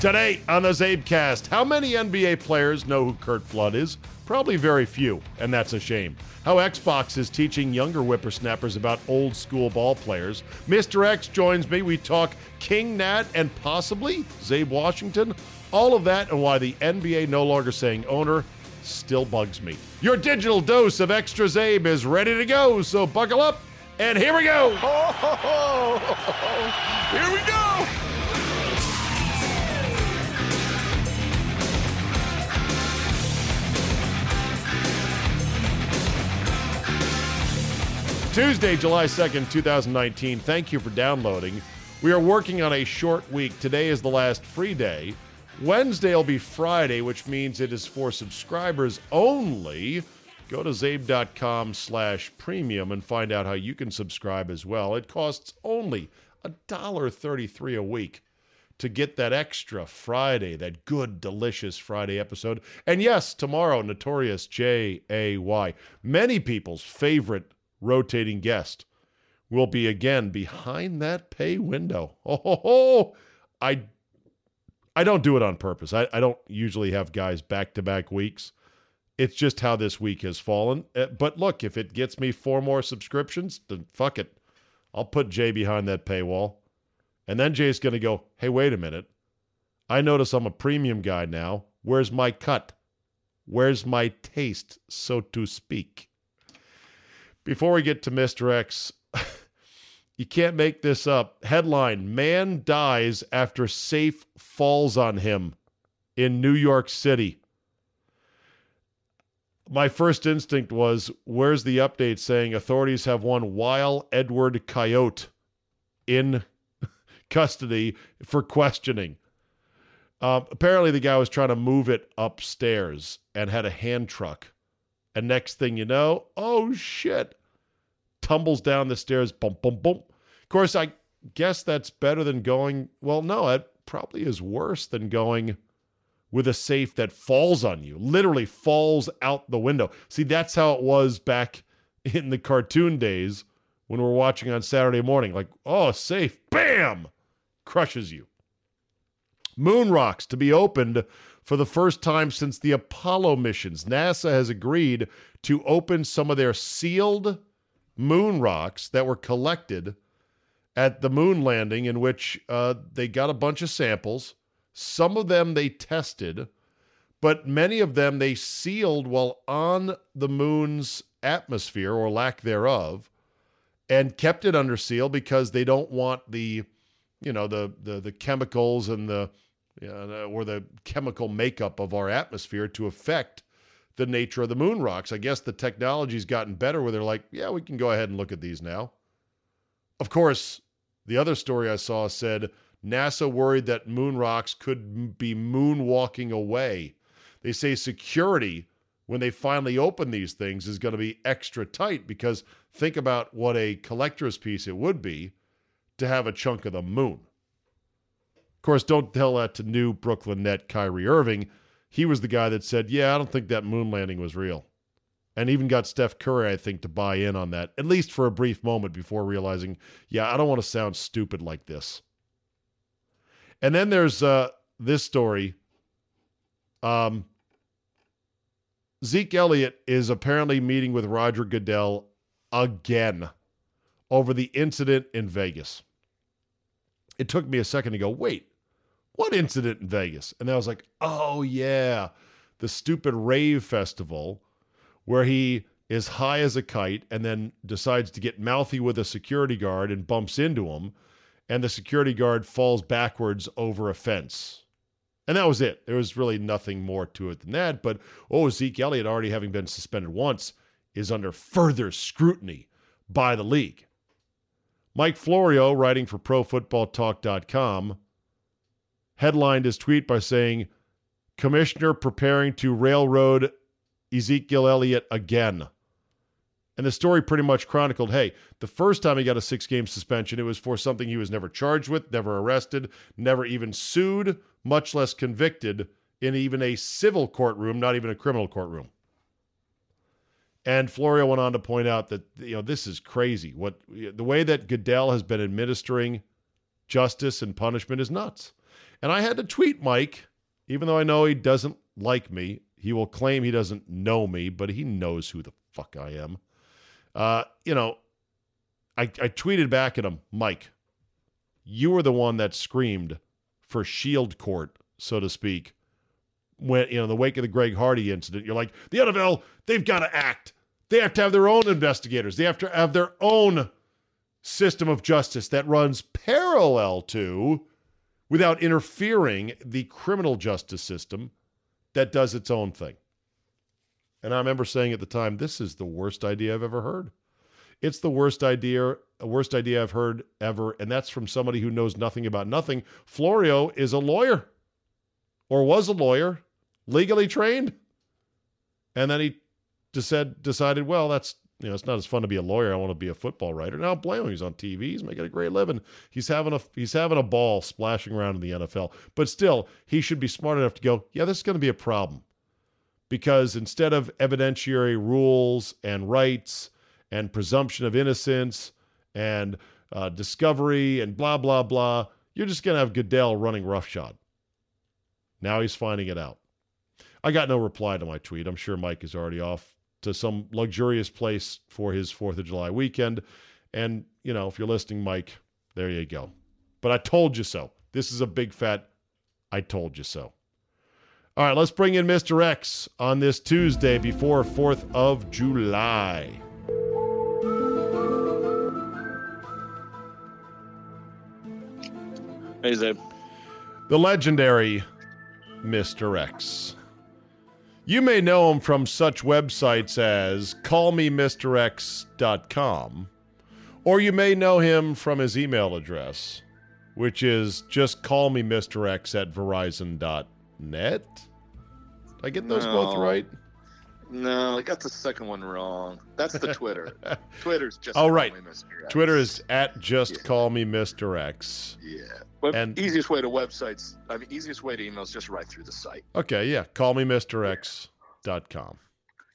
Today on the CzabeCast, how many NBA players know who Curt Flood is? Probably very few, and that's a shame. How Xbox is teaching younger whippersnappers about old school ball players. Mr. X joins me. We talk King Nat and possibly Czabe Washington. All of that and why the NBA no longer saying owner still bugs me. Your digital dose of extra Czabe is ready to go, so buckle up and here we go. Here we go. Tuesday, July 2nd, 2019. Thank you for downloading. We are working on a short week. Today is the last free day. Wednesday will be Friday, which means it is for subscribers only. Go to czabe.com slash premium and find out how you can subscribe as well. It costs only $1.33 a week to get that extra Friday, that good, delicious Friday episode. And yes, tomorrow, Notorious J.A.Y., many people's favorite rotating guest will be again behind that pay window. Oh, ho, ho. I I don't do it on purpose. I, I don't usually have guys back to back weeks. It's just how this week has fallen. Uh, But look, if it gets me four more subscriptions, then fuck it. I'll put Jay behind that paywall. And then Jay's going to go, hey, wait a minute. I notice I'm a premium guy now. Where's my cut? Where's my taste, so to speak? Before we get to Mr. X, you can't make this up. Headline Man dies after safe falls on him in New York City. My first instinct was where's the update saying authorities have one Wile Edward Coyote in custody for questioning? Um, apparently, the guy was trying to move it upstairs and had a hand truck. And next thing you know, oh shit, tumbles down the stairs, bump, bump, bump. Of course, I guess that's better than going, well, no, it probably is worse than going with a safe that falls on you, literally falls out the window. See, that's how it was back in the cartoon days when we're watching on Saturday morning. Like, oh, safe, bam, crushes you. Moon rocks to be opened for the first time since the Apollo missions. NASA has agreed to open some of their sealed moon rocks that were collected at the moon landing, in which uh, they got a bunch of samples. Some of them they tested, but many of them they sealed while on the moon's atmosphere or lack thereof and kept it under seal because they don't want the you know the the, the chemicals and the know, uh, or the chemical makeup of our atmosphere to affect the nature of the moon rocks. I guess the technology's gotten better where they're like, yeah, we can go ahead and look at these now. Of course, the other story I saw said NASA worried that moon rocks could be moonwalking away. They say security, when they finally open these things, is going to be extra tight because think about what a collector's piece it would be to have a chunk of the moon. Course, don't tell that to new Brooklyn net Kyrie Irving. He was the guy that said, Yeah, I don't think that moon landing was real. And even got Steph Curry, I think, to buy in on that, at least for a brief moment before realizing, Yeah, I don't want to sound stupid like this. And then there's uh, this story. Um, Zeke Elliott is apparently meeting with Roger Goodell again over the incident in Vegas. It took me a second to go, wait, what incident in Vegas? And I was like, oh, yeah, the stupid rave festival where he is high as a kite and then decides to get mouthy with a security guard and bumps into him. And the security guard falls backwards over a fence. And that was it. There was really nothing more to it than that. But oh, Zeke Elliott, already having been suspended once, is under further scrutiny by the league. Mike Florio, writing for ProFootballTalk.com, headlined his tweet by saying, Commissioner preparing to railroad Ezekiel Elliott again. And the story pretty much chronicled hey, the first time he got a six game suspension, it was for something he was never charged with, never arrested, never even sued, much less convicted in even a civil courtroom, not even a criminal courtroom. And Florio went on to point out that you know this is crazy. What the way that Goodell has been administering justice and punishment is nuts. And I had to tweet Mike, even though I know he doesn't like me. He will claim he doesn't know me, but he knows who the fuck I am. Uh, you know, I, I tweeted back at him, Mike, you were the one that screamed for shield court, so to speak, when you know the wake of the Greg Hardy incident. You're like, the NFL, they've got to act. They have to have their own investigators. They have to have their own system of justice that runs parallel to, without interfering, the criminal justice system that does its own thing. And I remember saying at the time, this is the worst idea I've ever heard. It's the worst idea, worst idea I've heard ever, and that's from somebody who knows nothing about nothing. Florio is a lawyer, or was a lawyer, legally trained, and then he said, decided, well, that's you know, it's not as fun to be a lawyer. I want to be a football writer. Now, blame him. He's on TV. He's making a great living. He's having a he's having a ball splashing around in the NFL. But still, he should be smart enough to go, yeah, this is going to be a problem, because instead of evidentiary rules and rights and presumption of innocence and uh, discovery and blah, blah, blah. You're just going to have Goodell running roughshod. Now he's finding it out. I got no reply to my tweet. I'm sure Mike is already off to some luxurious place for his 4th of July weekend. And, you know, if you're listening, Mike, there you go. But I told you so. This is a big fat I told you so. All right, let's bring in Mr. X on this Tuesday before 4th of July. Hey, Czabe. The legendary Mr. X. You may know him from such websites as callmemrx.com, or you may know him from his email address, which is just callmemrx at verizon.net. Did I get those no. both right? No, I got the second one wrong. That's the Twitter. Twitter's just oh right. Twitter is at just yeah. call me Mr. X. Yeah, but and easiest way to websites. I mean, easiest way to email is just right through the site. Okay, yeah. Call me Mr. X dot com.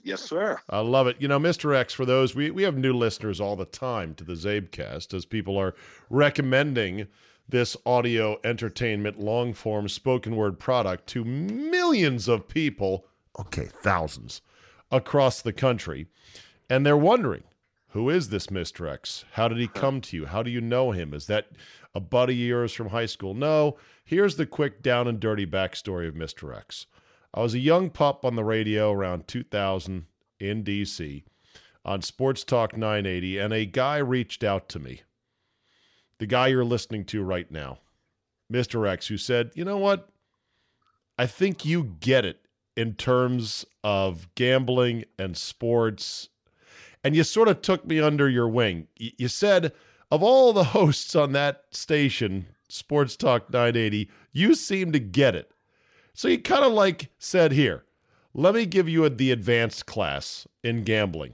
Yes, sir. I love it. You know, Mr. X, for those, we, we have new listeners all the time to the CzabeCast as people are recommending this audio entertainment long form spoken word product to millions of people. Okay, thousands across the country. And they're wondering, who is this Mr. X? How did he come to you? How do you know him? Is that a buddy of yours from high school? No. Here's the quick down and dirty backstory of Mr. X. I was a young pup on the radio around 2000 in DC on Sports Talk 980, and a guy reached out to me. The guy you're listening to right now, Mr. X, who said, You know what? I think you get it in terms of gambling and sports. And you sort of took me under your wing. You said, of all the hosts on that station, Sports Talk 980, you seem to get it. So you kind of like said, here, let me give you a, the advanced class in gambling.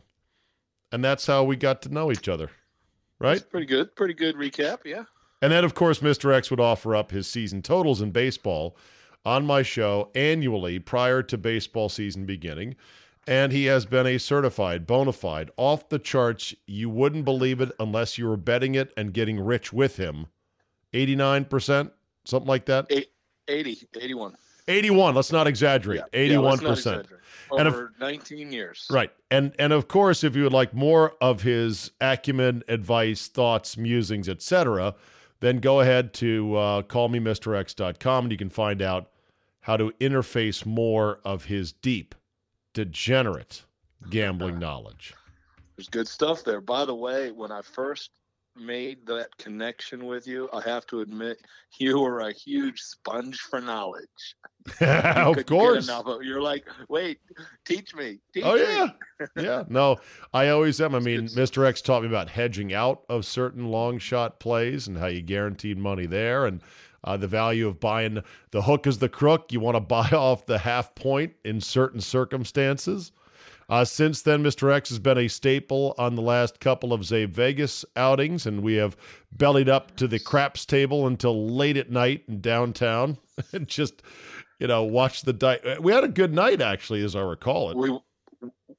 And that's how we got to know each other. Right? That's pretty good. Pretty good recap. Yeah. And then, of course, Mr. X would offer up his season totals in baseball on my show annually prior to baseball season beginning. And he has been a certified, bona fide, off the charts. You wouldn't believe it unless you were betting it and getting rich with him. 89%, something like that? 80, 81. 81, let's not exaggerate. Yeah, 81%. Yeah, Over and if, 19 years. Right. And and of course, if you would like more of his acumen, advice, thoughts, musings, etc., then go ahead to uh, callmemrx.com and you can find out how to interface more of his deep, degenerate gambling knowledge. There's good stuff there. By the way, when I first made that connection with you, I have to admit you were a huge sponge for knowledge. of course. You're like, wait, teach me. Teach oh, yeah. yeah. No, I always am. I mean, Mr. X taught me about hedging out of certain long shot plays and how you guaranteed money there. And uh, the value of buying the hook is the crook. You want to buy off the half point in certain circumstances. Uh, since then, Mr. X has been a staple on the last couple of Czabe Vegas outings, and we have bellied up to the craps table until late at night in downtown and just, you know, watch the. Di- we had a good night, actually, as I recall it. We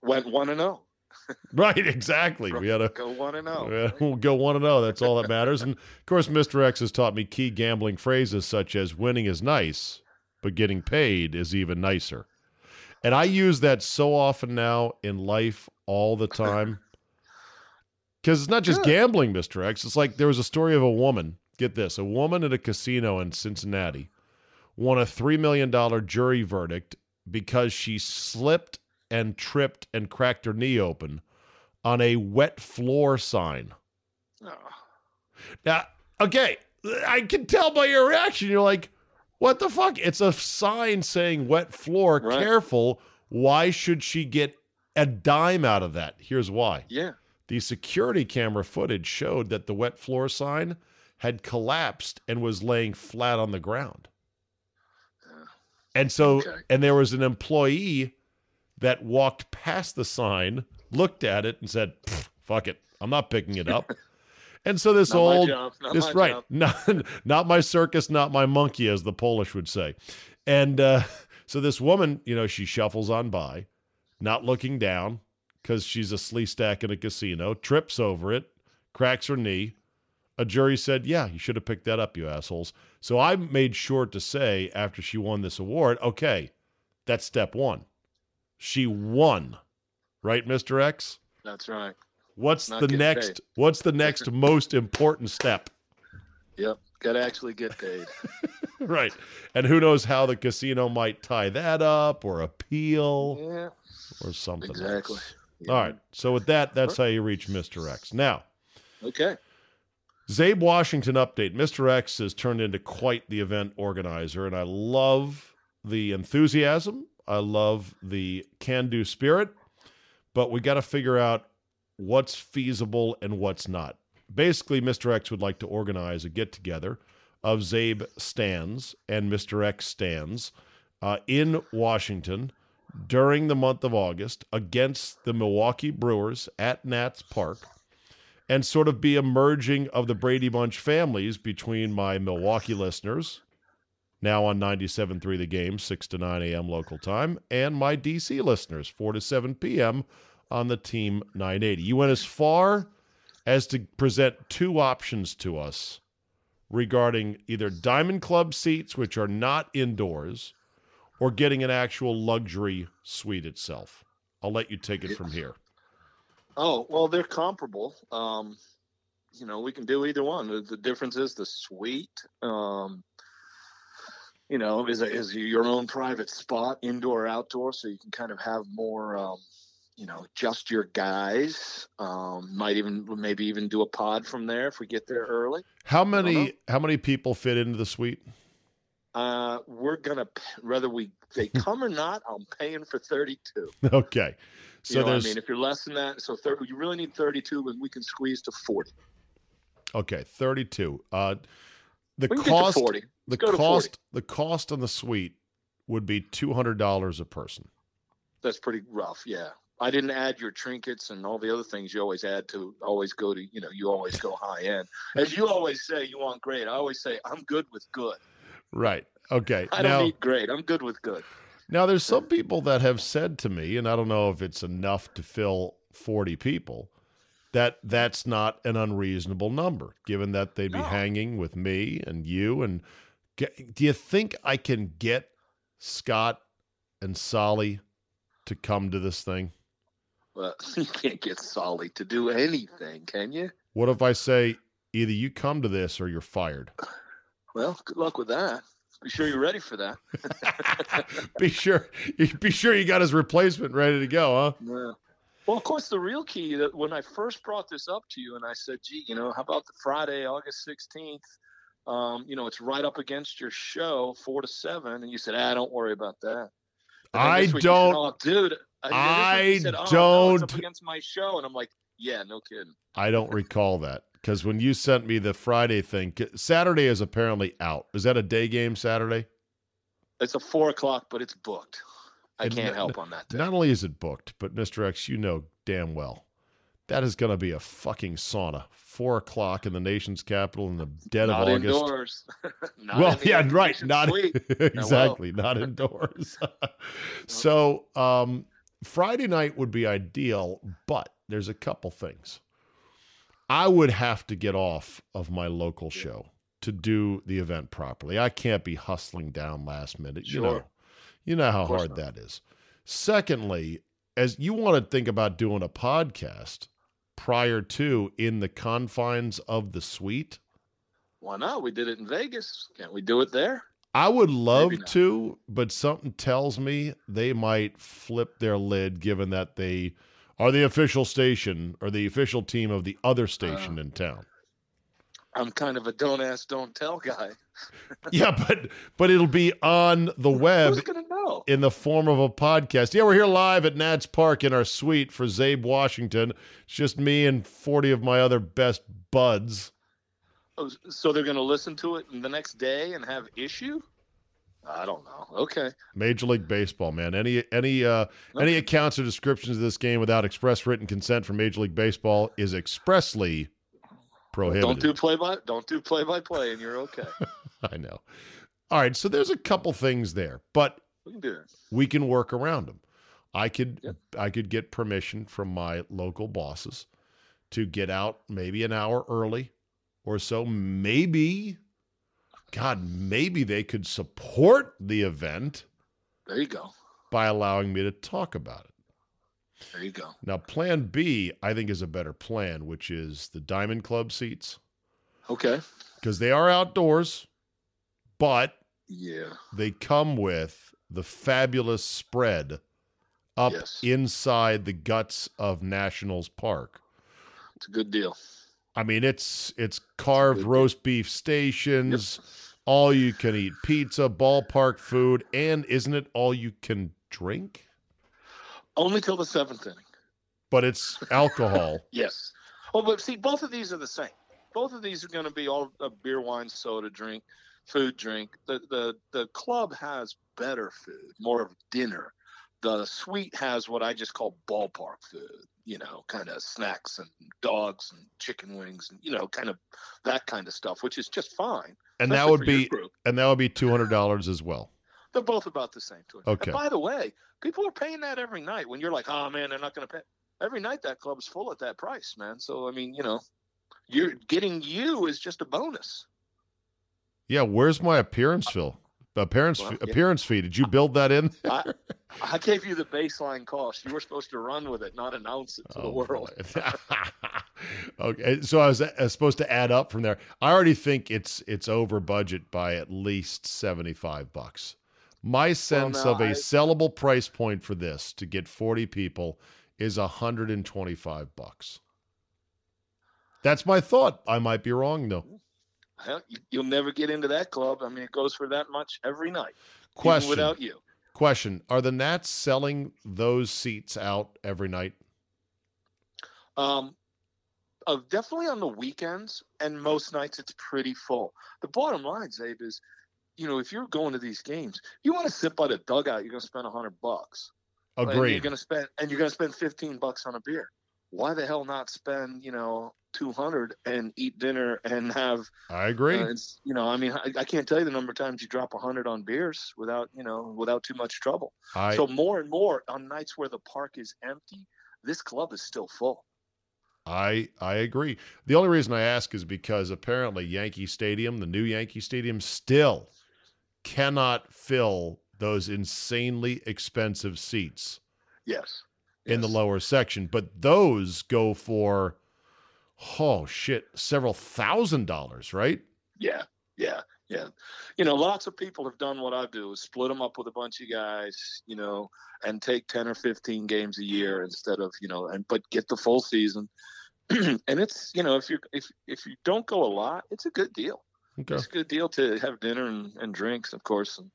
went 1 and 0. Right, exactly. We had to Go one and oh. Yeah, we'll go one and zero. That's all that matters. And of course, Mr. X has taught me key gambling phrases such as "winning is nice, but getting paid is even nicer." And I use that so often now in life, all the time. Because it's not just Good. gambling, Mr. X. It's like there was a story of a woman. Get this: a woman at a casino in Cincinnati won a three million dollar jury verdict because she slipped and tripped and cracked her knee open on a wet floor sign. Oh, Now, okay, I can tell by your reaction. You're like, what the fuck? It's a sign saying wet floor, Right. careful. Why should she get a dime out of that? Here's why. yeah. The security camera footage showed that the wet floor sign had collapsed and was laying flat on the ground. And so, Okay. and there was an employee that walked past the sign, looked at it, and said, "Fuck it, I'm not picking it up." and so this Not old, job. Not this my right, job. not not my circus, not my monkey, as the Polish would say. And uh, so this woman, you know, she shuffles on by, not looking down because she's a Sleestak in a casino, trips over it, cracks her knee. A jury said, "Yeah, you should have picked that up, you assholes." So I made sure to say after she won this award, "Okay, that's step one. She won, right, Mister X? That's right. What's the next? paid. What's the next most important step?" Yep. Got to actually get paid. right. And who knows how the casino might tie that up or appeal yeah. or something. Exactly. else. Yeah. All right. So with that, that's how you reach Mr. X. Now, Okay. Czabe Washington update. Mr. X has turned into quite the event organizer, and I love the enthusiasm. I love the can do spirit, but we got to figure out what's feasible and what's not. Basically, Mr. X would like to organize a get together of Czabe stands and Mr. X stands uh, in Washington during the month of August against the Milwaukee Brewers at Nats Park and sort of be a merging of the Brady Bunch families between my Milwaukee listeners, now on 97.3 The Game, 6 to 9 a.m. local time, and my DC listeners, 4 to 7 p.m. on the Team 980. You went as far as to present two options to us regarding either Diamond Club seats, which are not indoors, or getting an actual luxury suite itself. I'll let you take it from here. Oh well, they're comparable. Um, you know, we can do either one. The, the difference is the suite. Um, you know, is a, is your own private spot, indoor, outdoor, so you can kind of have more. Um, you know, just your guys. Um, might even maybe even do a pod from there if we get there early. How many how many people fit into the suite? Uh, we're gonna whether we they come or not. I'm paying for 32. Okay. So you know what I mean, if you're less than that, so 30, you really need 32, but we can squeeze to 40. okay, 32. Uh the cost 40. the Let's go 40. cost the cost on the suite would be $200 a person. That's pretty rough. Yeah. I didn't add your trinkets and all the other things you always add to always go to, you know, you always go high end. As you always say, you want great. I always say, I'm good with good. Right. Okay. I now don't need great. I'm good with good. now there's some people that have said to me and I don't know if it's enough to fill 40 people that that's not an unreasonable number given that they'd be No. hanging with me and you and do you think I can get Scott and Solly to come to this thing? Well, you can't get Solly to do anything, can you? What if I say either you come to this or you're fired? Well, good luck with that. Be sure you're ready for that. be sure be sure you got his replacement ready to go, huh? Yeah. Well, of course, the real key that when I first brought this up to you, and I said, "Gee, you know, how about the Friday, August sixteenth? Um, you know, it's right up against your show, four to seven, and you said, "Ah, don't worry about that." I you said, don't- oh, dude. and then this week you I said, oh, no, it's up don't- against my show, and I'm like, yeah, no kidding. I don't recall that because when you sent me the Friday thing, Saturday is apparently out. Is that a day game Saturday? It's a four o'clock, but it's booked. I can't help on that. Not only is it booked, but Mr. X, you know damn well that is going to be a fucking sauna. Four o'clock in the nation's capital in the dead Not of August. indoors. Not well, yeah, right. Not exactly, not indoors. so, um, Friday night would be ideal, but there's a couple things. I would have to get off of my local show to do the event properly. I can't be hustling down last minute. You know, Sure. You know how hard not. that is. Secondly, as you want to think about doing a podcast prior to in the confines of the suite, Why not? We did it in Vegas. Can't we do it there? I would love to, but something tells me they might flip their lid given that they are the official station or the official team of the other station uh, in town. I'm kind of a don't ask, don't tell guy. Yeah, but but it'll be on the web Who's gonna know? in the form of a podcast. Yeah, we're here live at Nats Park in our suite for Czabe Washington. It's just me and 40 of my other best buds. Oh, so they're gonna listen to it the next day and have issue? I don't know. Okay. Major League Baseball, man. Any any uh any accounts or descriptions of this game without express written consent from Major League Baseball is expressly prohibited. Don't do play by don't do play by play and you're okay. I know. All right, so there's a couple things there, but we can do we can work around them. I could Yep. I could get permission from my local bosses to get out maybe an hour early or so. Maybe, God, maybe they could support the event There you go. by allowing me to talk about it. There you go. Now, Plan B, I think, is a better plan, which is the Diamond Club seats Okay. because they are outdoors, but Yeah. they come with the fabulous spread up Yes. inside the guts of Nationals Park. It's a good deal. I mean, it's it's carved good roast beef stations, all you can eat pizza, ballpark food, and isn't it all you can drink? Only till the seventh inning. But it's alcohol. Yes. Oh, but see, both of these are the same. Both of these are going to be all uh, beer, wine, soda, drink, food, drink. The the the club has better food, more of dinner. The suite has what I just call ballpark food. You know, kind of snacks and dogs and chicken wings and you know, kind of that kind of stuff, which is just fine. And that would be and that would be two hundred dollars as well. They're both about the same it. Okay. And by the way, people are paying that every night. When you're like, oh man, they're not going to pay. Every night that club's full at that price, man. So I mean, you know, you're getting you is just a bonus. Yeah, where's my appearance fee? Appearance Well, yeah. appearance fee. Did you build that in? I, I gave you the baseline cost. You were supposed to run with it, not announce it to the Oh, world. okay, so I was uh, supposed to add up from there. I already think it's it's over budget by at least seventy five bucks. My sense now of a I- sellable price point for this to get forty people is hundred and twenty five bucks. That's my thought. I might be wrong though. Hell, You'll never get into that club. I mean, it goes for that much every night, Question. without you. Question: Are the Nats selling those seats out every night? Um, uh, definitely on the weekends and most nights it's pretty full. The bottom line, Czabe, is you know if you're going to these games, you want to sit by the dugout. You're going to spend a hundred bucks. And you're going to spend and you're going to spend fifteen bucks on a beer. Why the hell not spend you know two hundred and eat dinner and have I agree. uh, you know I mean I, I can't tell you the number of times you drop a hundred on beers without you know without too much trouble. I so more and more on nights where the park is empty, this club is still full. I I agree. The only reason I ask is because apparently Yankee Stadium, the new Yankee Stadium, still cannot fill those insanely expensive seats Yes. in the lower section. But those go for oh shit, several thousand dollars, right? Yeah, yeah, yeah. You know, lots of people have done what I do: is split them up with a bunch of guys, you know, and take ten or fifteen games a year instead of you know, and but get the full season. and it's you know, if you if if you don't go a lot, it's a good deal. Okay. It's a good deal to have dinner and, and drinks, of course, and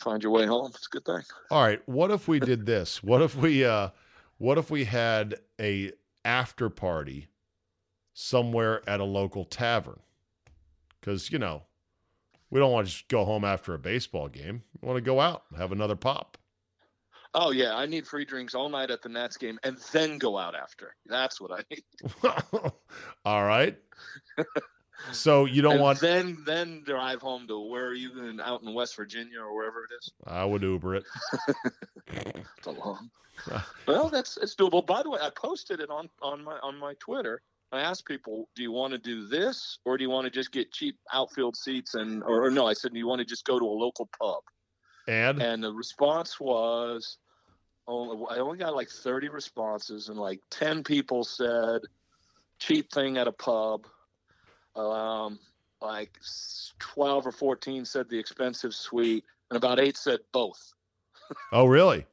find your way home. It's a good thing. All right. What if we did this? What if we uh what if we had a after party somewhere at a local tavern? Cuz you know, we don't want to just go home after a baseball game. We want to go out and have another pop. Oh yeah, I need free drinks all night at the Nats game, and then go out after. That's what I need. All right. So you don't and want. then then drive home to where are you in, out in West Virginia or wherever it is. I would Uber it. It's a long. well, that's it's doable. By the way, I posted it on on my on my Twitter. I asked people, do you want to do this or do you want to just get cheap outfield seats and or, or no, I said, do you want to just go to a local pub? And And the response was, only, I only got like 30 responses, and like 10 people said, cheap thing at a pub. Um, like 12 or 14 said the expensive suite, and about eight said both. oh, really?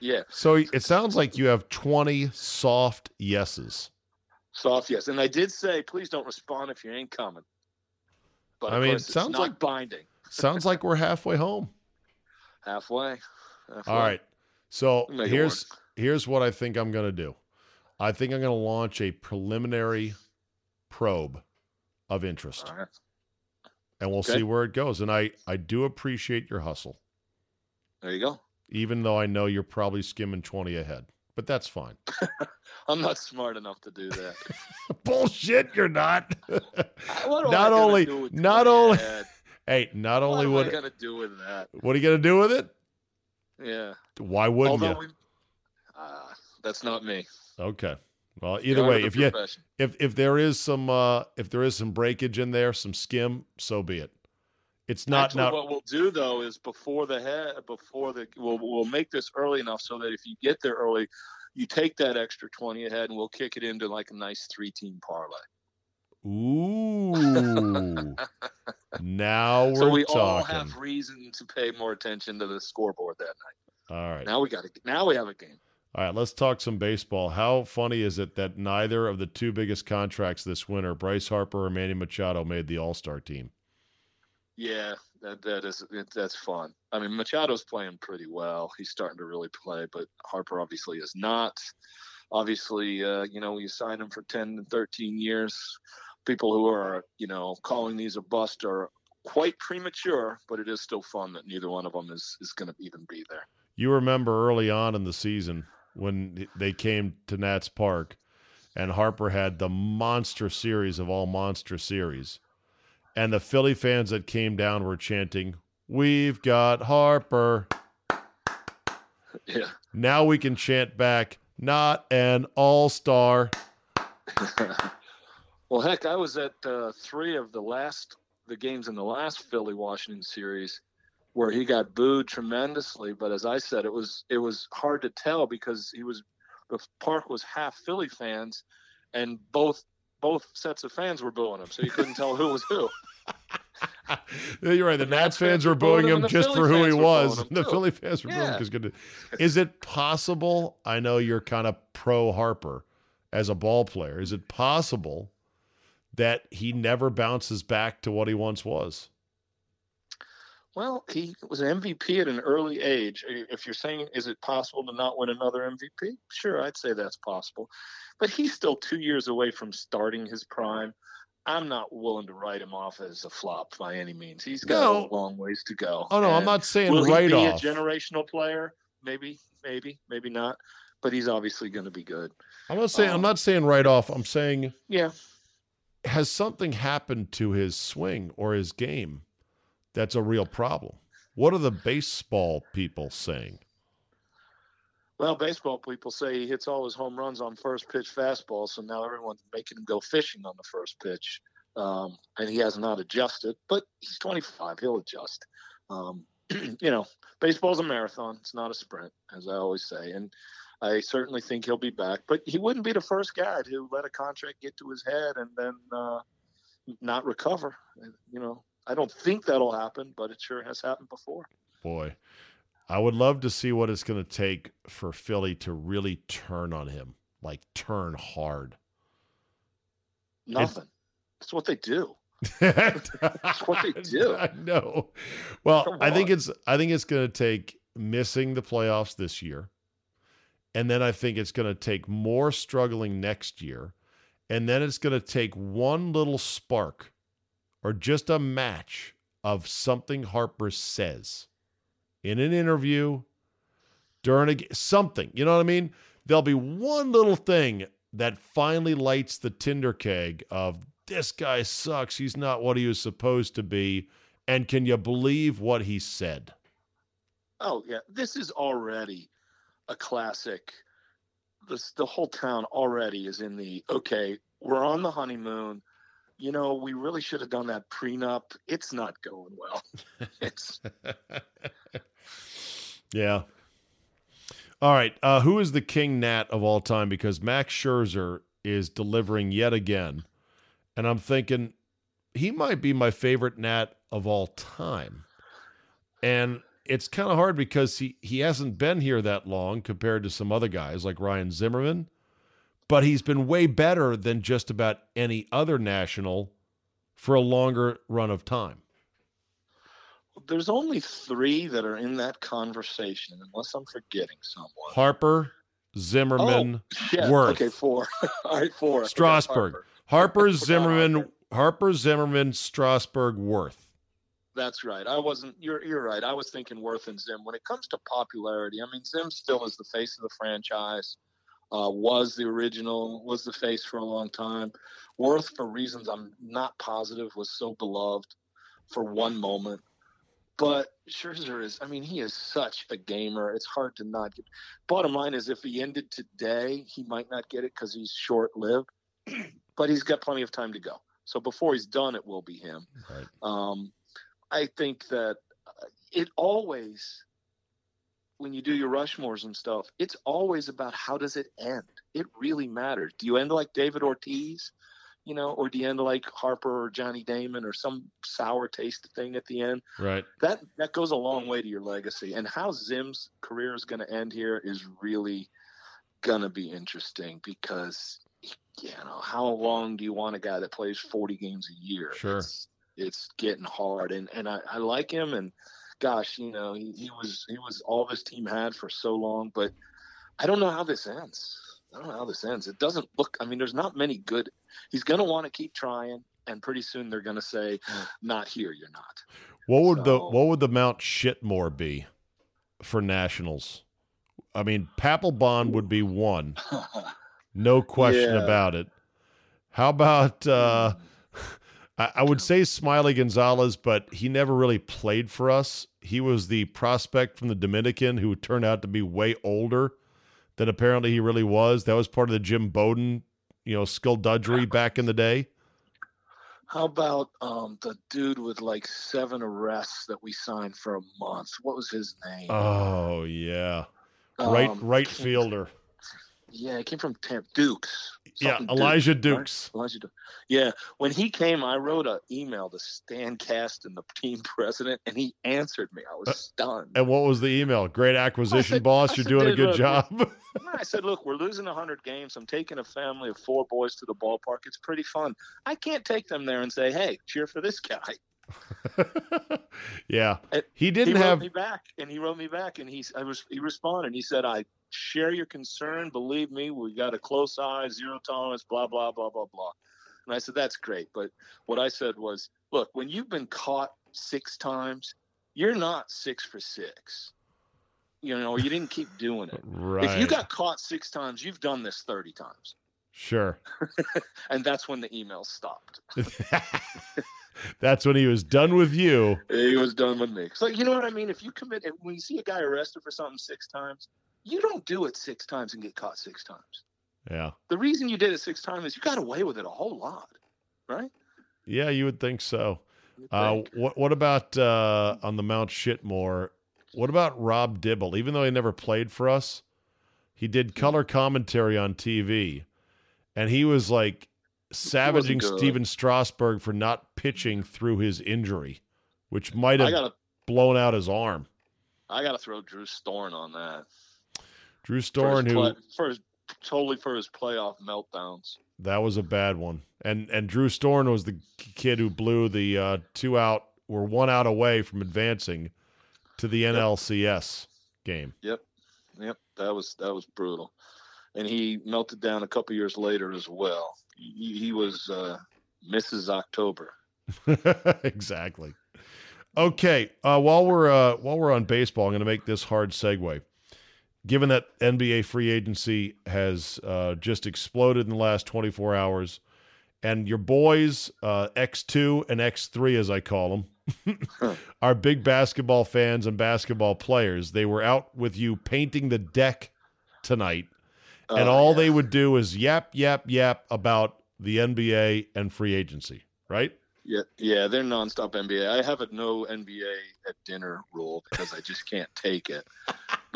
Yeah, So it sounds like you have 20 soft yeses. Soft yes. And I did say, please don't respond if you ain't coming. But I mean, it sounds like- binding. Sounds like we're halfway home. Halfway. halfway. All right. So Make here's here's what I think I'm going to do. I think I'm going to launch a preliminary probe of interest, All right. and we'll Okay. see where it goes. And I I do appreciate your hustle, There you go. even though I know you're probably skimming 20 ahead, but that's fine. I'm not smart enough to do that. Bullshit, you're not. What Not only- not only- hey, not What only am I would gonna do with that? what are you going to do with it? Yeah. Why wouldn't Although you? we, uh, that's not me. Okay. Well, either way, if you if if there is some uh if there is some breakage in there, some skim, so be it. It's not Actually, now. what we'll do though is before the head, before the we'll we'll make this early enough so that if you get there early, you take that extra twenty ahead, and we'll kick it into like a nice three team parlay. Ooh. now we're so we talking. all have reason to pay more attention to the scoreboard that night. all right. Now we got to. Now we have a game. All right, let's talk some baseball. How funny is it that neither of the two biggest contracts this winter, Bryce Harper or Manny Machado, made the All Star team? Yeah, that that is that's fun. I mean, Machado's playing pretty well. He's starting to really play, but Harper obviously is not. Obviously, uh, you know, you sign him for 10 and 13 years. People who are, you know, calling these a bust are quite premature, but it is still fun that neither one of them is is going to even be there. You remember early on in the season when they came to Nats Park and Harper had the monster series of all monster series. And the Philly fans that came down were chanting, We've got Harper. Yeah. Now we can chant back, Not an all star. well, heck, I was at uh, three of the last the games in the last Philly Washington series where he got booed tremendously. But as I said, it was it was hard to tell because he was the park was half Philly fans, and both both sets of fans were booing him, so you couldn't tell who was who. You're right. The, The Nats Nats fans fans were booing him, him and the just Philly for who he was. The too. Philly fans were booing him because good. Is it possible? I know you're kind of pro Harper as a ball player. Is it possible that he never bounces back to what he once was? Well, he was an MVP at an early age. If you're saying, is it possible to not win another MVP? Sure, I'd say that's possible. But he's still two years away from starting his prime. I'm not willing to write him off as a flop by any means. He's got No. a long ways to go. Oh no, I'm not saying Will right he be off. a generational player? Maybe, maybe, maybe not. But he's obviously going to be good. I'm not saying I'm um, not saying right off. I'm saying Yeah. has something happened to his swing or his game that's a real problem? What are the baseball people saying? Well, baseball people say he hits all his home runs on first pitch fastball, so now everyone's making him go fishing on the first pitch. Um, and he has not adjusted, but he's 25. He'll adjust. Um, you know, baseball's a marathon. It's not a sprint, as I always say. And I certainly think he'll be back, but he wouldn't be the first guy to let a contract get to his head and then uh, not recover. You know, I don't think that'll happen, but it sure has happened before. Boy, I would love to see what it's going to take for Philly to really turn on him, like turn hard. Nothing. That's what they do. That's what they do. I know. Well, I think it's I think it's going to take missing the playoffs this year. And then I think it's going to take more struggling next year. And then it's going to take one little spark or just a match of something Harper says in an interview during a something. You know what I mean? There'll be one little thing that finally lights the tinder keg of this guy sucks. He's not what he was supposed to be. And can you believe what he said? Oh yeah, this is already a classic. This the whole town already is in the okay. We're on the honeymoon. You know, we really should have done that prenup. It's not going well. it's yeah. All right. Uh, who is the king Nat of all time? Because Max Scherzer is delivering yet again. And I'm thinking he might be my favorite Nat of all time. And it's kind of hard because he, he hasn't been here that long compared to some other guys like Ryan Zimmerman, but he's been way better than just about any other national for a longer run of time. There's only three that are in that conversation, unless I'm forgetting someone. Harper, Zimmerman, oh. Werth. Okay, four. All right, four. Strasburg. Harper, Harper Zimmerman, Harper. Harper, Zimmerman, Strasburg, Werth. That's right. I wasn't. You're you're right. I was thinking Werth and Zim. When it comes to popularity, I mean, Zim still is the face of the franchise. Uh, was the original. Was the face for a long time. Werth, for reasons I'm not positive, was so beloved for one moment. But Scherzer is. I mean, he is such a gamer. It's hard to not get. Bottom line is, if he ended today, he might not get it because he's short lived. but he's got plenty of time to go. So before he's done, it will be him. Right. Um, I think that uh, it always, when you do your Rushmores and stuff, it's always about how does it end. It really matters. Do you end like David Ortiz, you know, or do you end like Harper or Johnny Damon or some sour taste thing at the end? Right. That that goes a long way to your legacy. And how Zim's career is going to end here is really going to be interesting because you know how long do you want a guy that plays 40 games a year? Sure. It's, it's getting hard, and and I, I like him, and gosh, you know, he, he was he was all this team had for so long, but I don't know how this ends. I don't know how this ends. It doesn't look. I mean, there's not many good. He's going to want to keep trying, and pretty soon they're going to say, "Not here, you're not." What would so, the What would the Mount Shitmore be for Nationals? I mean, Papelbon would be one, no question yeah. about it. How about uh, hmm. I, I would say Smiley Gonzalez, but he never really played for us. He was the prospect from the Dominican who turned out to be way older than apparently he really was. That was part of the Jim Bowden, you know, skullduggery back in the day. How about um, the dude with like seven arrests that we signed for a month? What was his name? Oh yeah, right um, right fielder. Yeah, it came from Tam- Dukes. Yeah, Elijah Dukes. Elijah Dukes. Yeah, when he came, I wrote an email to Stan Kasten, the team president, and he answered me. I was uh, stunned. And what was the email? Great acquisition, said, boss. I You're said, doing a good look, job. I said, look, we're losing 100 games. I'm taking a family of four boys to the ballpark. It's pretty fun. I can't take them there and say, hey, cheer for this guy. yeah, he didn't he have me back, and he wrote me back, and he I was he responded. He said, "I share your concern. Believe me, we got a close eye, zero tolerance, blah blah blah blah blah." And I said, "That's great," but what I said was, "Look, when you've been caught six times, you're not six for six. You know, you didn't keep doing it. right. If you got caught six times, you've done this thirty times." Sure. and that's when the email stopped. That's when he was done with you. He was done with me. So you know what I mean? If you commit, when you see a guy arrested for something six times, you don't do it six times and get caught six times. Yeah. The reason you did it six times is you got away with it a whole lot, right? Yeah, you would think so. Uh, what what about uh, on the Mount Shitmore? What about Rob Dibble? Even though he never played for us, he did color commentary on TV, and he was like savaging Stephen Strasburg for not pitching through his injury, which might have gotta, blown out his arm. I got to throw Drew Storen on that. Drew Storen, who his, totally for his playoff meltdowns. That was a bad one, and and Drew Storen was the kid who blew the uh, two out or one out away from advancing to the NLCS game. Yep, yep, that was that was brutal, and he melted down a couple years later as well he, he was uh, Mrs. October. exactly. Okay, uh, while we're uh, while we're on baseball, I'm going to make this hard segue. Given that NBA free agency has uh, just exploded in the last 24 hours, And your boys, uh, X2 and X3, as I call them, are big basketball fans and basketball players. They were out with you painting the deck tonight, and Oh, all yeah. they would do is yap, yap, yap about the NBA and free agency, right? Yeah, yeah, they're nonstop NBA. I have a no NBA at dinner rule because I just can't take it.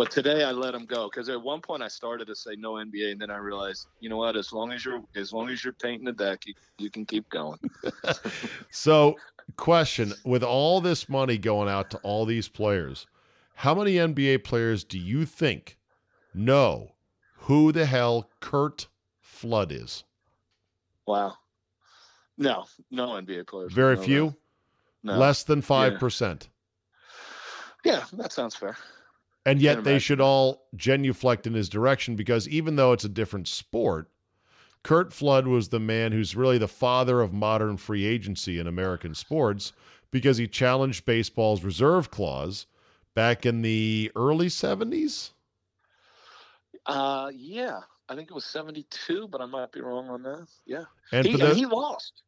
But today I let them go because at one point I started to say no NBA, and then I realized, you know what? As long as you're as long as you're painting the deck, you, you can keep going. So, question with all this money going out to all these players, how many NBA players do you think know who the hell Curt Flood is? Wow. No, no NBA players. Very few. No. less than 5%. Yeah, that sounds fair. And yet they should all genuflect in his direction because even though it's a different sport, Curt Flood was the man who's really the father of modern free agency in American sports because he challenged baseball's reserve clause back in the early 70s. Uh, yeah, I think it was 72, but I might be wrong on that. Yeah, And he, the, and he lost.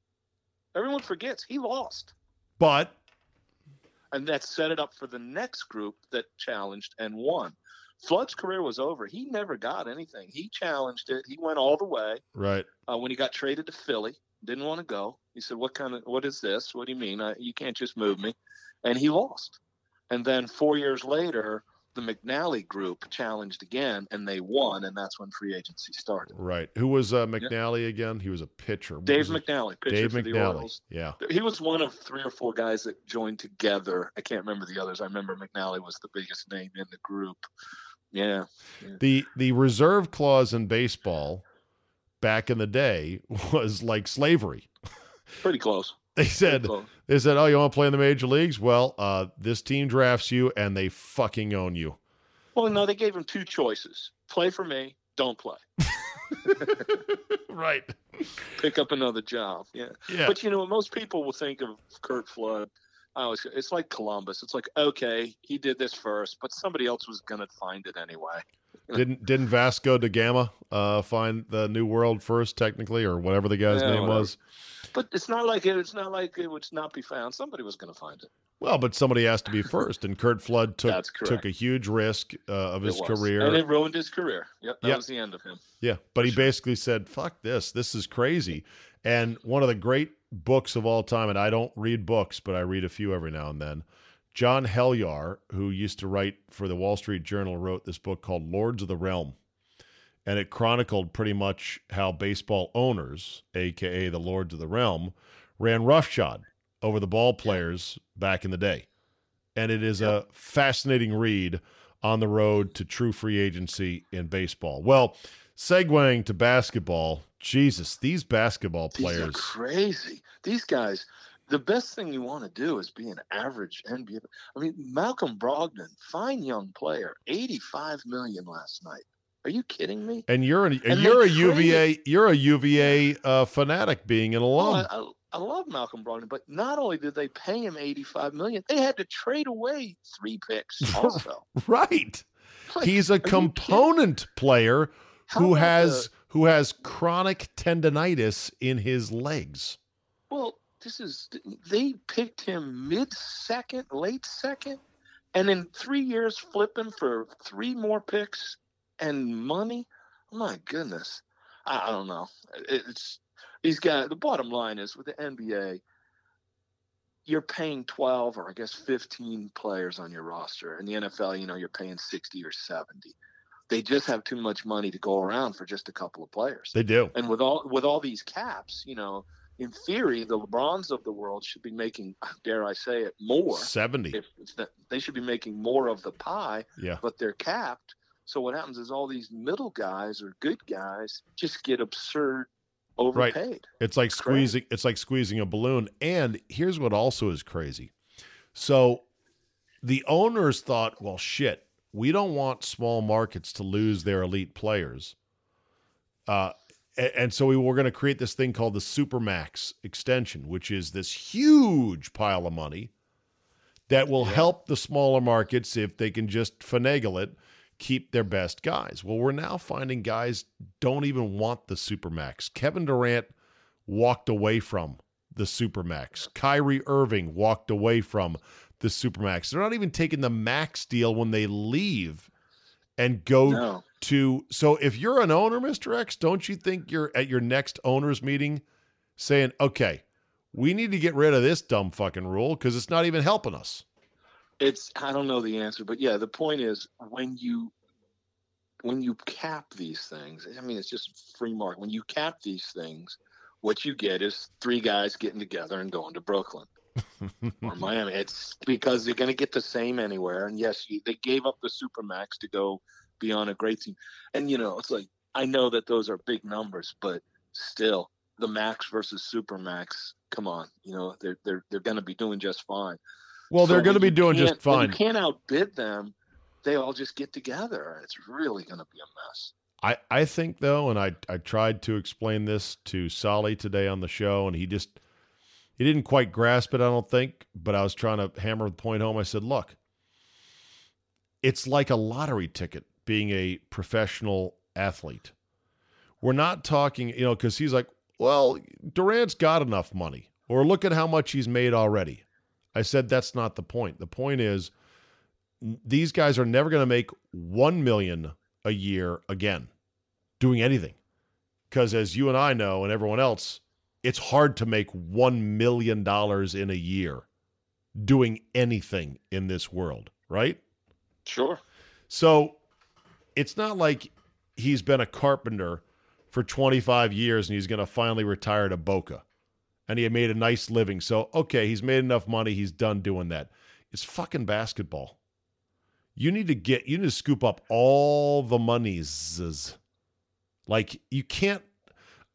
Everyone forgets he lost. but and that set it up for the next group that challenged and won. Flood's career was over. He never got anything. He challenged it. He went all the way. right, Uh, when he got traded to Philly, didn't want to go. He said, "What kind of what is this? What do you mean? I, you can't just move me?" And he lost. And then four years later, the McNally group challenged again, and they won. And that's when free agency started. right. Who was uh, McNally again? He was a pitcher. Dave? McNally, pitcher Dave for the McNally. Orioles. Yeah. He was one of three or four guys that joined together. I can't remember the others. I remember McNally was the biggest name in the group. Yeah. The the reserve clause in baseball back in the day was like slavery. Pretty close. They said they said, "Oh, you want to play in the major leagues? Well, uh, this team drafts you, and they fucking own you." Well, no, they gave him two choices: play for me, don't play. right. Pick up another job. Yeah. Yeah. But you know, most people will think of Curt Flood. I always, it's like Columbus. It's like, okay, he did this first, but somebody else was gonna find it anyway. Didn't didn't Vasco da Gama uh, find the new world first, technically, or whatever the guy's Yeah, name whatever. was? But it's not like it, it's not like it would not be found. Somebody was gonna find it. Well, but somebody has to be first, and Curt Flood took took a huge risk uh, of his career. and it ruined his career. Yep, that Yep. was the end of him. Yeah, but he basically said, "Fuck this. This is crazy." And one of the great books of all time, and I don't read books, but I read a few every now and then. John Helyar, who used to write for the Wall Street Journal, wrote this book called Lords of the Realm. And it chronicled pretty much how baseball owners, aka the Lords of the Realm, ran roughshod over the ball players back in the day. And it is a fascinating read on the road to true free agency in baseball. Well, segueing to basketball, Jesus, these basketball These are players. crazy. These guys, the best thing you want to do is be an average NBA. I mean, Malcolm Brogdon, fine young player, 85 million last night. Are you kidding me? And you're an, And you're a UVA you're a UVA uh, fanatic being an alum. I, I, I love Malcolm Brogdon, but not only did they pay him 85 million, they had to trade away three picks also. right. Like, He's a are you kidding? component player How who has who has chronic tendonitis in his legs. Well, this is they picked him mid second, late second, and in three years flipping for three more picks and money. Oh my goodness, I, I don't know. It- It's these guys. The bottom line is with the NBA, you're paying twelve or I guess fifteen players on your roster. In the NFL, you know, you're paying sixty or seventy. They just have too much money to go around for just a couple of players They do. and with all with all these caps, you know, in theory, the LeBrons of the world should be making, dare I say it, more. 70. If they should be making more of the pie, Yeah. but they're capped. So what happens is all these middle guys or good guys just get absurd overpaid. It's like squeezing it's like squeezing a balloon. And here's what also is crazy. So the owners thought, well shit, we don't want small markets to lose their elite players. Uh and so we were going to create this thing called the Supermax extension, which is this huge pile of money that will Yeah. help the smaller markets if they can just finagle it, keep their best guys. Well, we're now finding guys don't even want the Supermax. Kevin Durant walked away from the Supermax. Kyrie Irving walked away from the Supermax. They're not even taking the max deal when they leave and go No. To. So if you're an owner, Mr. X, don't you think you're at your next owners meeting saying, okay, we need to get rid of this dumb fucking rule because it's not even helping us? It's I don't know the answer, but yeah, the point is when you when you cap these things, I mean it's just free market. When you cap these things, what you get is three guys getting together and going to Brooklyn or Miami. It's because they're going to get the same anywhere. And yes, you, they gave up the supermax to go be on a great team. And you know, it's like I know that those are big numbers, but still, the max versus super max. Come on, you know they're they're they're going to be doing just fine. Well, they're going to be doing just fine. You can't outbid them. They all just get together. It's really going to be a mess. I, I think though, and I I tried to explain this to Solly today on the show, and he just he didn't quite grasp it. I don't think, but I was trying to hammer the point home. I said, look, it's like a lottery ticket being a professional athlete. We're not talking, you know, because he's like, well, Durant's got enough money, or look at how much he's made already. I said that's not the point. The point is these guys are never going to make 1 million a year again doing anything. Because as you and I know, and everyone else, it's hard to make $1 million in a year doing anything in this world, right? Sure. So it's not like he's been a carpenter for 25 years and he's going to finally retire to Boca and he had made a nice living. So, okay, he's made enough money. He's done doing that. It's fucking basketball. You need to get, you need to scoop up all the monies. Like, you can't,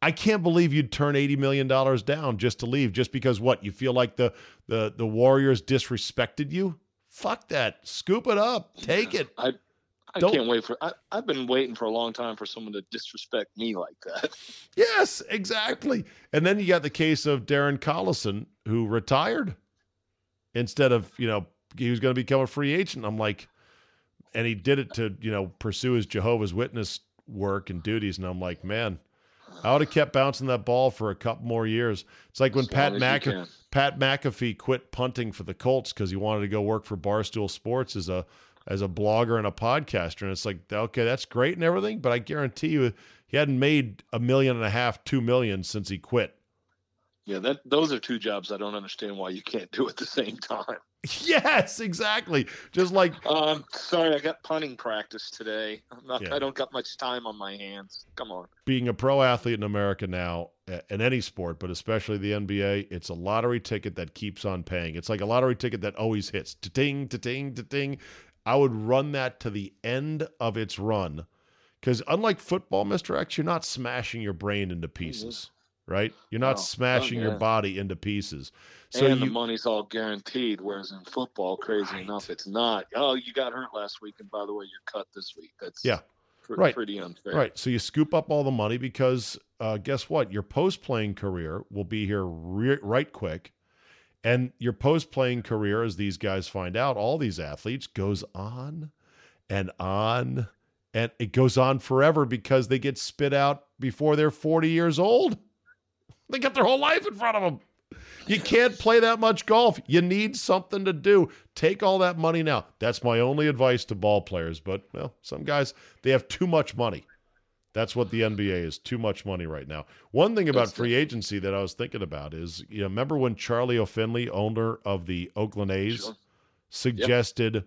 I can't believe you'd turn $80 million down just to leave, just because what? You feel like the, the, the Warriors disrespected you? Fuck that. Scoop it up. Take it. I I Don't- can't wait for. I, I've been waiting for a long time for someone to disrespect me like that. Yes, exactly. And then you got the case of Darren Collison, who retired instead of, you know, he was going to become a free agent. I'm like, and he did it to, you know, pursue his Jehovah's Witness work and duties. And I'm like, man, I would have kept bouncing that ball for a couple more years. It's like when As Pat McAfee. Pat McAfee quit punting for the Colts because he wanted to go work for Barstool Sports as a as a blogger and a podcaster. And it's like, okay, that's great and everything, but I guarantee you he hadn't made a million and a half, two million since he quit. Yeah, that those are two jobs I don't understand why you can't do at the same time. yes, exactly. Just like Um, sorry, I got punting practice today. I'm not. Yeah. I don't got much time on my hands. Come on. being a pro athlete in America now, in any sport, but especially the NBA, it's a lottery ticket that keeps on paying. It's like a lottery ticket that always hits. Ta-ting, ta-ting, ta-ting. I would run that to the end of its run. Because unlike football, Mr. X, you're not smashing your brain into pieces, right? You're not No. smashing Oh, your body into pieces. So and the money's all guaranteed, whereas in football, crazy Right. enough, it's not. Oh, you got hurt last week, and by the way, you're cut this week. That's Yeah. pr- Right. pretty unfair. Right. So you scoop up all the money because uh, guess what? Your post playing career will be here re- right quick. And your post playing career, as these guys find out, all these athletes goes on and on and it goes on forever because they get spit out before they're 40 years old. They got their whole life in front of them. You can't play that much golf. You need something to do. Take all that money now. That's my only advice to ball players. But, well, some guys, they have too much money. That's what the NBA is too much money right now. One thing about free agency that I was thinking about is, you know, remember when Charlie O. Finley, owner of the Oakland A's, Sure. suggested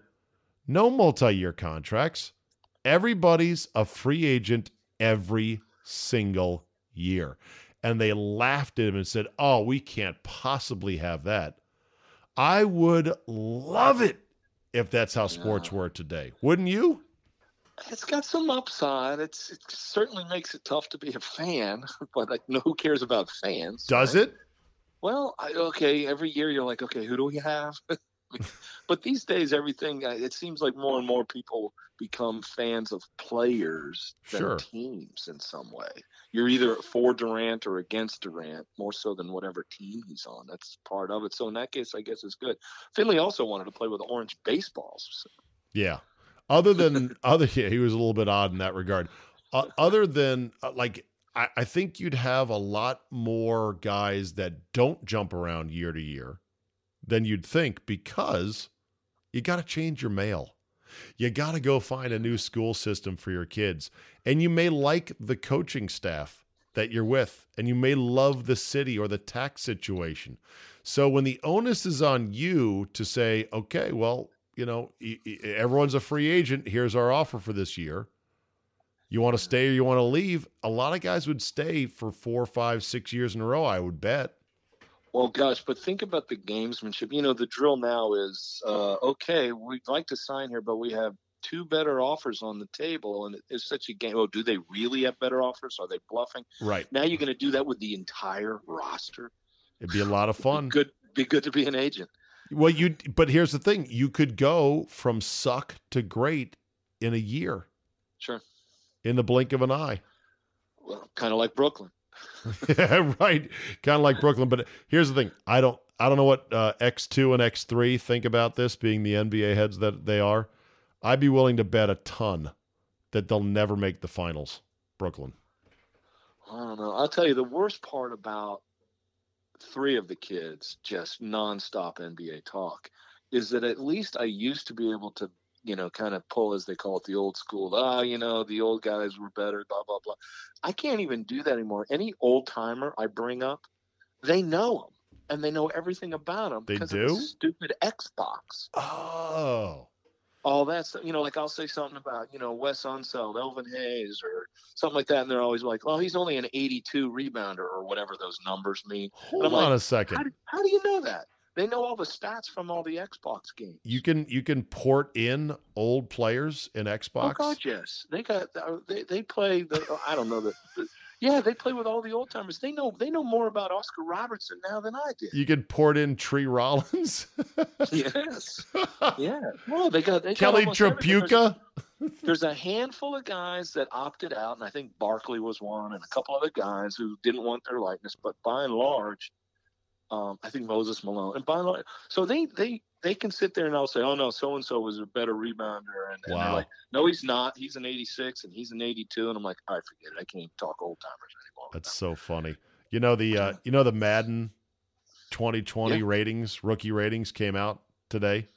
no multi year contracts. Everybody's a free agent every single year. And they laughed at him and said, Oh, we can't possibly have that. I would love it if that's how sports Yeah. were today. Wouldn't you? It's got some upside. It's it certainly makes it tough to be a fan, but like, no, who cares about fans? Does right? it? Well, I, okay. Every year you're like, okay, who do we have? but these days, everything uh, it seems like more and more people become fans of players than Sure. teams in some way. You're either for Durant or against Durant, more so than whatever team he's on. That's part of it. So in that case, I guess it's good. Finley also wanted to play with orange baseballs. Yeah. Other than other, yeah, he was a little bit odd in that regard. Uh, other than uh, like, I, I think you'd have a lot more guys that don't jump around year to year than you'd think because you got to change your mail. You got to go find a new school system for your kids. And you may like the coaching staff that you're with, and you may love the city or the tax situation. So when the onus is on you to say, okay, well, you know, everyone's a free agent. Here's our offer for this year. You want to stay or you want to leave? A lot of guys would stay for four, five, six years in a row, I would bet. Well, gosh, but think about the gamesmanship. You know, the drill now is uh, okay, we'd like to sign here, but we have two better offers on the table. And it's such a game. Oh, do they really have better offers? Are they bluffing? Right. Now you're going to do that with the entire roster. It'd be a lot of fun. Good, be good to be an agent. Well, you, but here's the thing you could go from suck to great in a year. Sure. In the blink of an eye. Well, kind of like Brooklyn. yeah, right. Kind of like Brooklyn. But here's the thing: I don't, I don't know what uh, X two and X three think about this, being the NBA heads that they are. I'd be willing to bet a ton that they'll never make the finals. Brooklyn. I don't know. I'll tell you the worst part about three of the kids just nonstop NBA talk is that at least I used to be able to you know, kind of pull, as they call it, the old school. Ah, oh, you know, the old guys were better, blah, blah, blah. I can't even do that anymore. Any old timer I bring up, they know them and they know everything about them. They do? stupid Xbox. Oh. All that stuff, you know, like I'll say something about, you know, Wes Unseld, Elvin Hayes, or something like that, and they're always like, "Oh, he's only an 82 rebounder, or whatever those numbers mean." Hold on like, a second. How do, how do you know that? They know all the stats from all the Xbox games. You can you can port in old players in Xbox. Oh God, yes. They got they they play the I don't know the, the yeah they play with all the old timers. They know they know more about Oscar Robertson now than I did. You can port in Tree Rollins. yes. Yeah. Well, they got they Kelly got Tripucka. There's, there's a handful of guys that opted out, and I think Barkley was one, and a couple other guys who didn't want their likeness. But by and large, um, I think Moses Malone, and by large, so they they they can sit there and I'll say, oh no, so and so was a better rebounder, and, and wow. they're like, no, he's not. He's an 86 and he's an 82, and I'm like, I right, forget it. I can't even talk old timers anymore. That's so funny. You know the uh, you know the Madden 2020 yeah. ratings, rookie ratings came out today,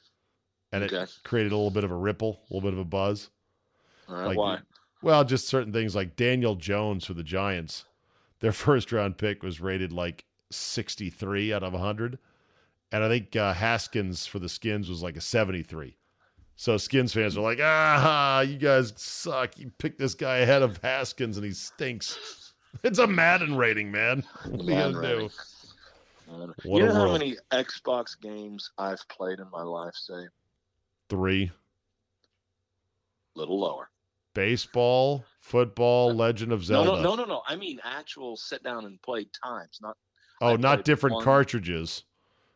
and it created a little bit of a ripple, a little bit of a buzz. like, why? Well, just certain things like Daniel Jones for the Giants. Their first round pick was rated like 63 out of 100. And I think uh, Haskins for the Skins was like a 73. So Skins fans are like, ah, you guys suck. You picked this guy ahead of Haskins and he stinks. It's a Madden rating, man. What are you going to do? You know how many Xbox games I've played in my life, say? Three. Little lower. Baseball, football, Legend of Zelda. No, no, no, no, no. I mean actual sit down and play times, not Oh, not different one, cartridges.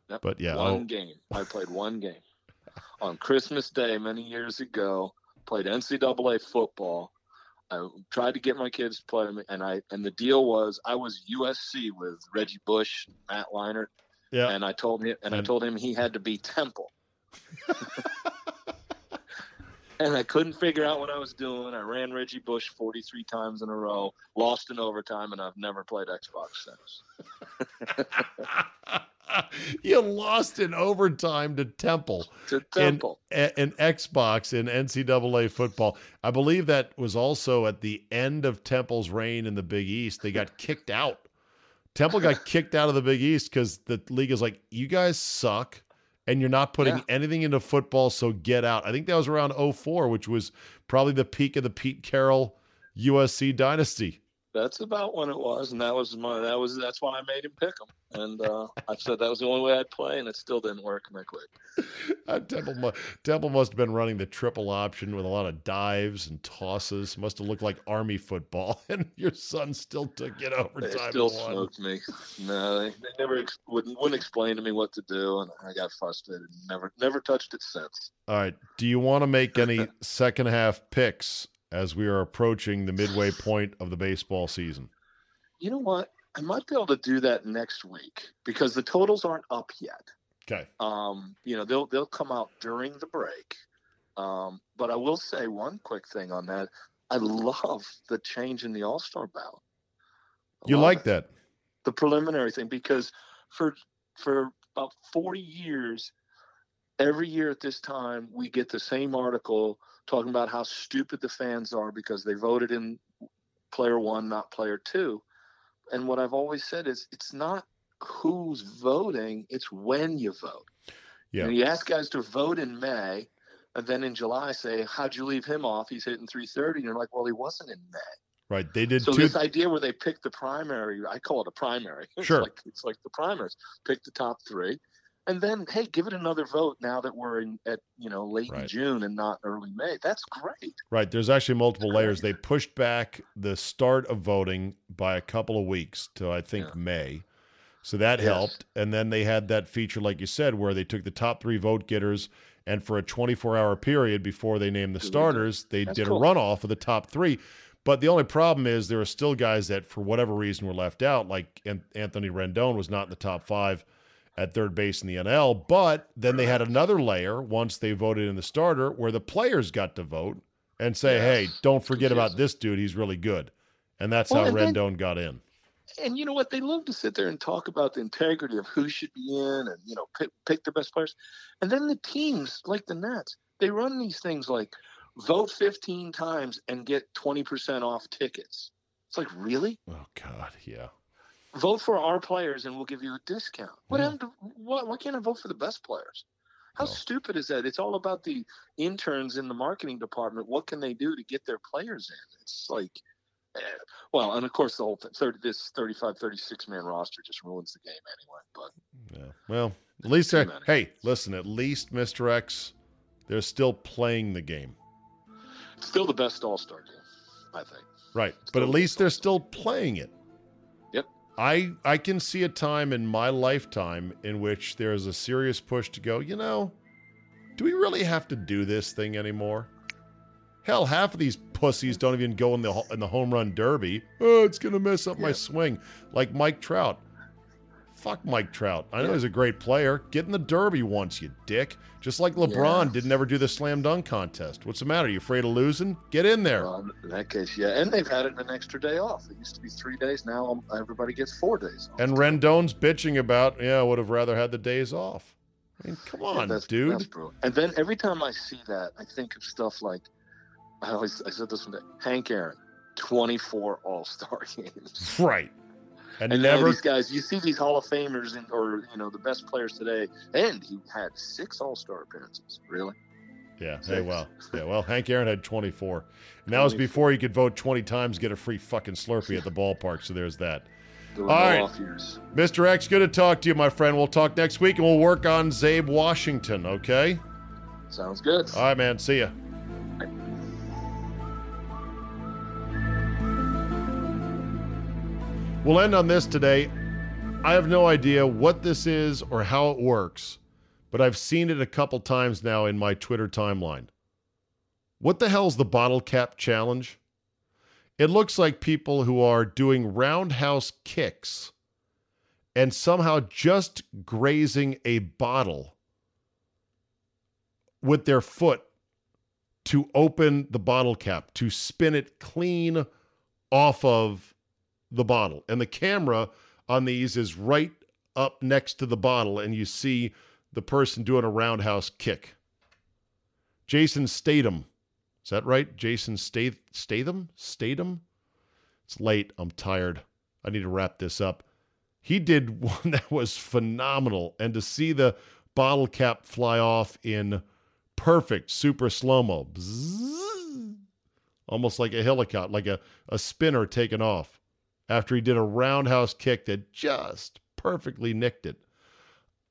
Yep, but yeah, one oh. game. I played one game on Christmas Day many years ago. Played NCAA football. I tried to get my kids to play, and I and the deal was I was USC with Reggie Bush, Matt Leinart, yeah, and I told him and, and I told him he had to be Temple. and I couldn't figure out what I was doing. I ran Reggie Bush 43 times in a row, lost in overtime, and I've never played Xbox since. you lost in overtime to Temple. To Temple. In, in Xbox in NCAA football. I believe that was also at the end of Temple's reign in the Big East. They got kicked out. Temple got kicked out of the Big East because the league is like, you guys suck and you're not putting yeah. anything into football, so get out. I think that was around 04, which was probably the peak of the Pete Carroll USC dynasty. That's about when it was, and that was my that was that's why I made him pick him. And uh, I said that was the only way I'd play, and it still didn't work, and I quit. uh, Temple, Temple must have been running the triple option with a lot of dives and tosses. Must have looked like army football, and your son still took it overtime. They still smoked me. No, they, they never ex- wouldn't, wouldn't explain to me what to do, and I got frustrated. Never never touched it since. All right. Do you want to make any second half picks as we are approaching the midway point of the baseball season? You know what? I might be able to do that next week because the totals aren't up yet. Okay. Um, you know, they'll they'll come out during the break. Um, but I will say one quick thing on that. I love the change in the All Star ballot. You like it. that? the preliminary thing because for for about 40 years every year at this time we get the same article talking about how stupid the fans are because they voted in player one not player two and what i've always said is it's not who's voting it's when you vote Yeah. and you ask guys to vote in may and then in july say how'd you leave him off he's hitting 330 and you're like well he wasn't in may Right. They did so two. this idea where they pick the primary, I call it a primary. It's Sure. like it's like the primaries. Pick the top three, and then hey, give it another vote now that we're in at you know late Right. in June and not early May. That's great. Right. There's actually multiple layers. They pushed back the start of voting by a couple of weeks to I think Yeah. May. So that Yes. helped. And then they had that feature, like you said, where they took the top three vote getters and for a 24 hour period before they named the starters, they That's did cool. a runoff of the top three. But the only problem is there are still guys that, for whatever reason, were left out. Like Anthony Rendon was not in the top five at third base in the NL. But then they had another layer once they voted in the starter where the players got to vote and say, Yes. hey, don't forget about this dude. He's really good. And that's Well, how and then- Rendon got in. And you know what? They love to sit there and talk about the integrity of who should be in, and you know, pick, pick the best players. And then the teams, like the Nets, they run these things like vote 15 times and get 20% off tickets. It's like really. Oh, God. Yeah. Vote for our players and we'll give you a discount. What Yeah. happened why, why can't I vote for the best players? How No. stupid is that? It's all about the interns in the marketing department. What can they do to get their players in? It's like, eh. well, and of course the whole thing, 30, this 35, 36 man roster just ruins the game anyway. But Yeah. Well, at least, Too hey, listen, at least Mr. X, they're still playing the game. still the best All Star game, I think. Right. But at least the they're still playing it. I I can see a time in my lifetime in which there's a serious push to go, you know, do we really have to do this thing anymore? Hell, half of these pussies don't even go in the in the home run derby. Oh, it's gonna mess up my swing. Like Mike Trout. Fuck Mike Trout. I know Yeah. he's a great player. Get in the derby once, you dick. Just like LeBron Yeah. didn't ever do the slam dunk contest. What's the matter? You afraid of losing? Get in there. Well, in that case, yeah. And they've added an extra day off. It used to be three days. Now um, everybody gets four days off. And Rendon's bitching about, yeah, I would have rather had the days off. I mean, come Yeah, on, that's, dude. That's. And then every time I see that, I think of stuff like I always I said this one day, Hank Aaron, twenty four All Star games. Right. And, And never these guys, you see these Hall of Famers and or you know the best players today, and he had six All Star appearances. Really? Yeah. Hey, well. Yeah, well, Hank Aaron had 24. And that was before he could vote 20 times, get a free fucking Slurpee at the ballpark. So there's that. All no right. Mr. X, good to talk to you, my friend. We'll talk next week and we'll work on Czabe Washington, okay? Sounds good. All right, man. See ya. We'll end on this today. I have no idea what this is or how it works, but I've seen it a couple times now in my Twitter timeline. What the hell's the bottle cap challenge? It looks like people who are doing roundhouse kicks and somehow just grazing a bottle with their foot to open the bottle cap, to spin it clean off of the bottle. And the camera on these is right up next to the bottle, and you see the person doing a roundhouse kick. Jason Statham. Is that right? Jason Stath- Statham? Statham? It's late. I'm tired. I need to wrap this up. He did one that was phenomenal. And to see the bottle cap fly off in perfect super slow mo, almost like a helicopter, like a, a spinner taking off after he did a roundhouse kick that just perfectly nicked it.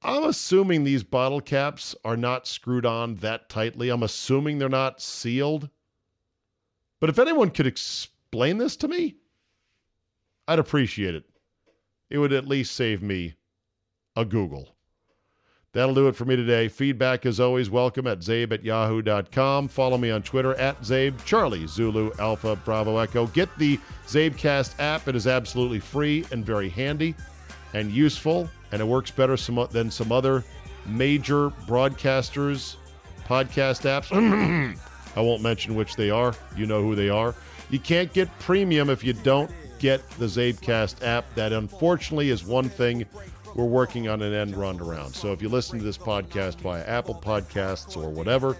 I'm assuming these bottle caps are not screwed on that tightly. I'm assuming they're not sealed. But if anyone could explain this to me, I'd appreciate it. It would at least save me a Google. That'll do it for me today. Feedback, is always, welcome at czabe at yahoo.com. Follow me on Twitter at czabe, Charlie, Zulu, Alpha, Bravo, Echo. Get the CzabeCast app. It is absolutely free and very handy and useful, and it works better some, than some other major broadcasters' podcast apps. I won't mention which they are. You know who they are. You can't get premium if you don't get the CzabeCast app. That unfortunately is one thing we're working on an end run around. So if you listen to this podcast via Apple Podcasts or whatever,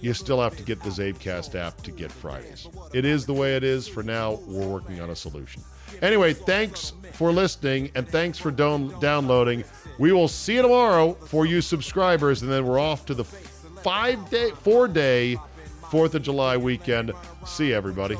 you still have to get the CzabeCast app to get Fridays. It is the way it is. For now, we're working on a solution. Anyway, thanks for listening and thanks for don- downloading. We will see you tomorrow for you subscribers, and then we're off to the five day, four day, Fourth of July weekend. See everybody.